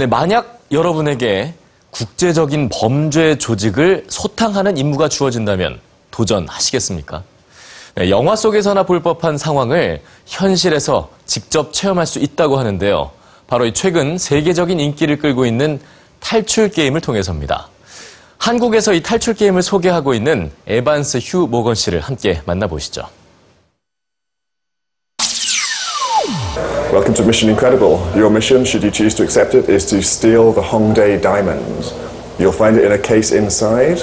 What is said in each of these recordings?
네, 만약 여러분에게 국제적인 범죄 조직을 소탕하는 임무가 주어진다면 도전하시겠습니까? 네, 영화 속에서나 볼 법한 상황을 현실에서 직접 체험할 수 있다고 하는데요. 바로 이 최근 세계적인 인기를 끌고 있는 탈출 게임을 통해서입니다. 한국에서 이 탈출 게임을 소개하고 있는 에반스 휴 모건 씨를 함께 만나보시죠. Welcome to Mission Incredible. Your mission, should you choose to accept it, is to steal the Hongdae diamond. You'll find it in a case inside.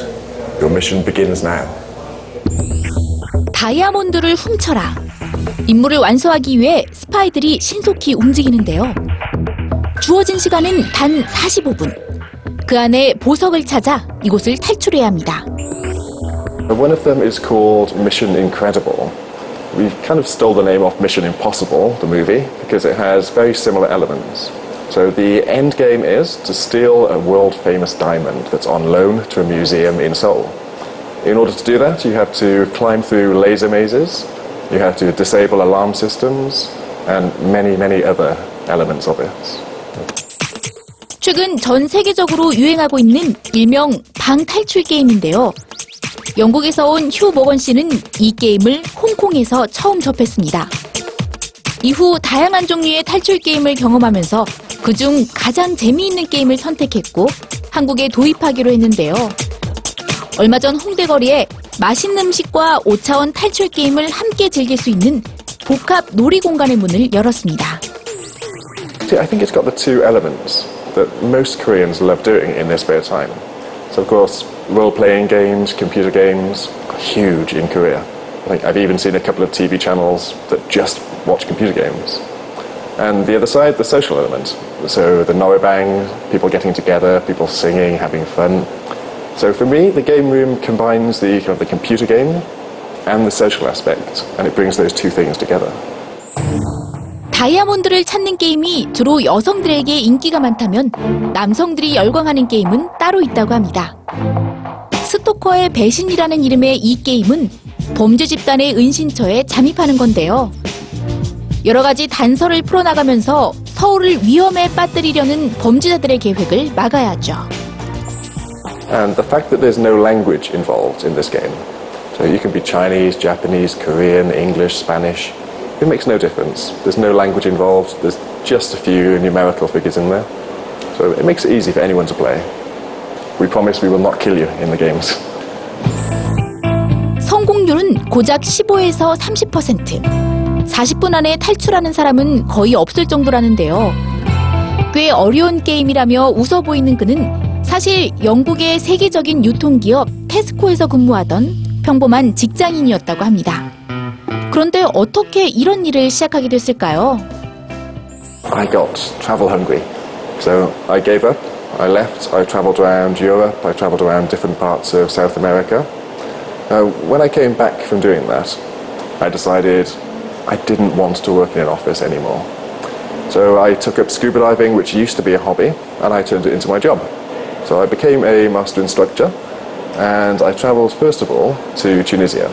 Your mission begins now. 다이아몬드를 훔쳐라. 임무를 완수하기 위해 스파이들이 신속히 움직이는데요. 주어진 시간은 단 45분. 그 안에 보석을 찾아 이곳을 탈출해야 합니다. One of them is called Mission Incredible. We kind of stole the name off Mission Impossible, the movie, because it has very similar elements. So the end game is to steal a world famous diamond that's on loan to a museum in Seoul. In order to do that, you have to climb through laser mazes, you have to disable alarm systems, and many, many other elements of it. 최근 전 세계적으로 유행하고 있는 일명 방탈출 게임인데요. 영국에서 온 휴 모건 씨는 이 게임을 홍콩에서 처음 접했습니다. 이후 다양한 종류의 탈출 게임을 경험하면서 그중 가장 재미있는 게임을 선택했고 한국에 도입하기로 했는데요. 얼마 전 홍대 거리에 맛있는 음식과 5차원 탈출 게임을 함께 즐길 수 있는 복합 놀이 공간의 문을 열었습니다. I think it's got the two elements that most Koreans love doing in their spare time. So, of course, role playing games, computer games, huge in Korea. Like, I've even seen a couple of TV channels that just watch computer games. And the other side, the social element. So, the Norebang, people getting together, people singing, having fun. So, for me, the game room combines the, kind of the computer game and the social aspect, and it brings those two things together. 다이아몬드를 찾는 게임이 주로 여성들에게 인기가 많다면 남성들이 열광하는 게임은 따로 있다고 합니다. 스토커의 배신이라는 이름의 이 게임은 범죄 집단의 은신처에 잠입하는 건데요. 여러 가지 단서를 풀어나가면서 서울을 위험에 빠뜨리려는 범죄자들의 계획을 막아야 하죠. And the fact that there's no language involved in this game. So you can be Chinese, Japanese, Korean, English, Spanish. It makes no difference. There's no language involved. There's just a few numerical figures in there. So it makes it easy for anyone to play. We promise we will not kill you in the games. 성공률은 고작 15에서 30%. 40분 안에 탈출하는 사람은 거의 없을 정도라는데요. 꽤 어려운 게임이라며 웃어 보이는 그는 사실 영국의 세계적인 유통기업 테스코에서 근무하던 평범한 직장인이었다고 합니다. 그런데 어떻게 이런 일을 시작하게 됐을까요? I got travel hungry. So I gave up. I left. I traveled around Europe. I traveled around different parts of South America. Uh, when I came back from doing that, I decided I didn't want to work in an office anymore. So I took up scuba diving, which used to be a hobby, and I turned it into my job. So I became a master instructor, and I traveled first of all to Tunisia.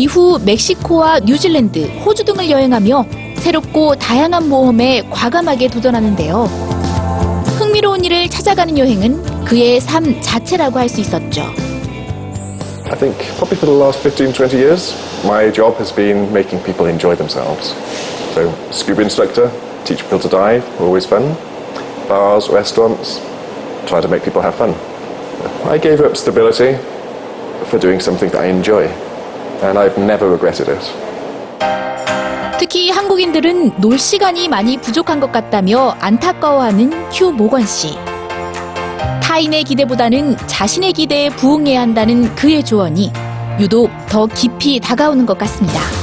이후 멕시코와 뉴질랜드, 호주 등을 여행하며 새롭고 다양한 모험에 과감하게 도전하는데요. 흥미로운 일을 찾아가는 여행은 그의 삶 자체라고 할 수 있었죠. I think probably for the last 15, 20 years, my job has been making people enjoy themselves. So, scuba instructor, teach people to dive, always fun. Bars, restaurants, try to make people have fun. I gave up stability for doing something that I enjoy, and I've never regretted it. 특히 한국인들은 놀 시간이 많이 부족한 것 같다며 안타까워하는 휴 모건 씨. 타인의 기대보다는 자신의 기대에 부응해야 한다는 그의 조언이 유독 더 깊이 다가오는 것 같습니다.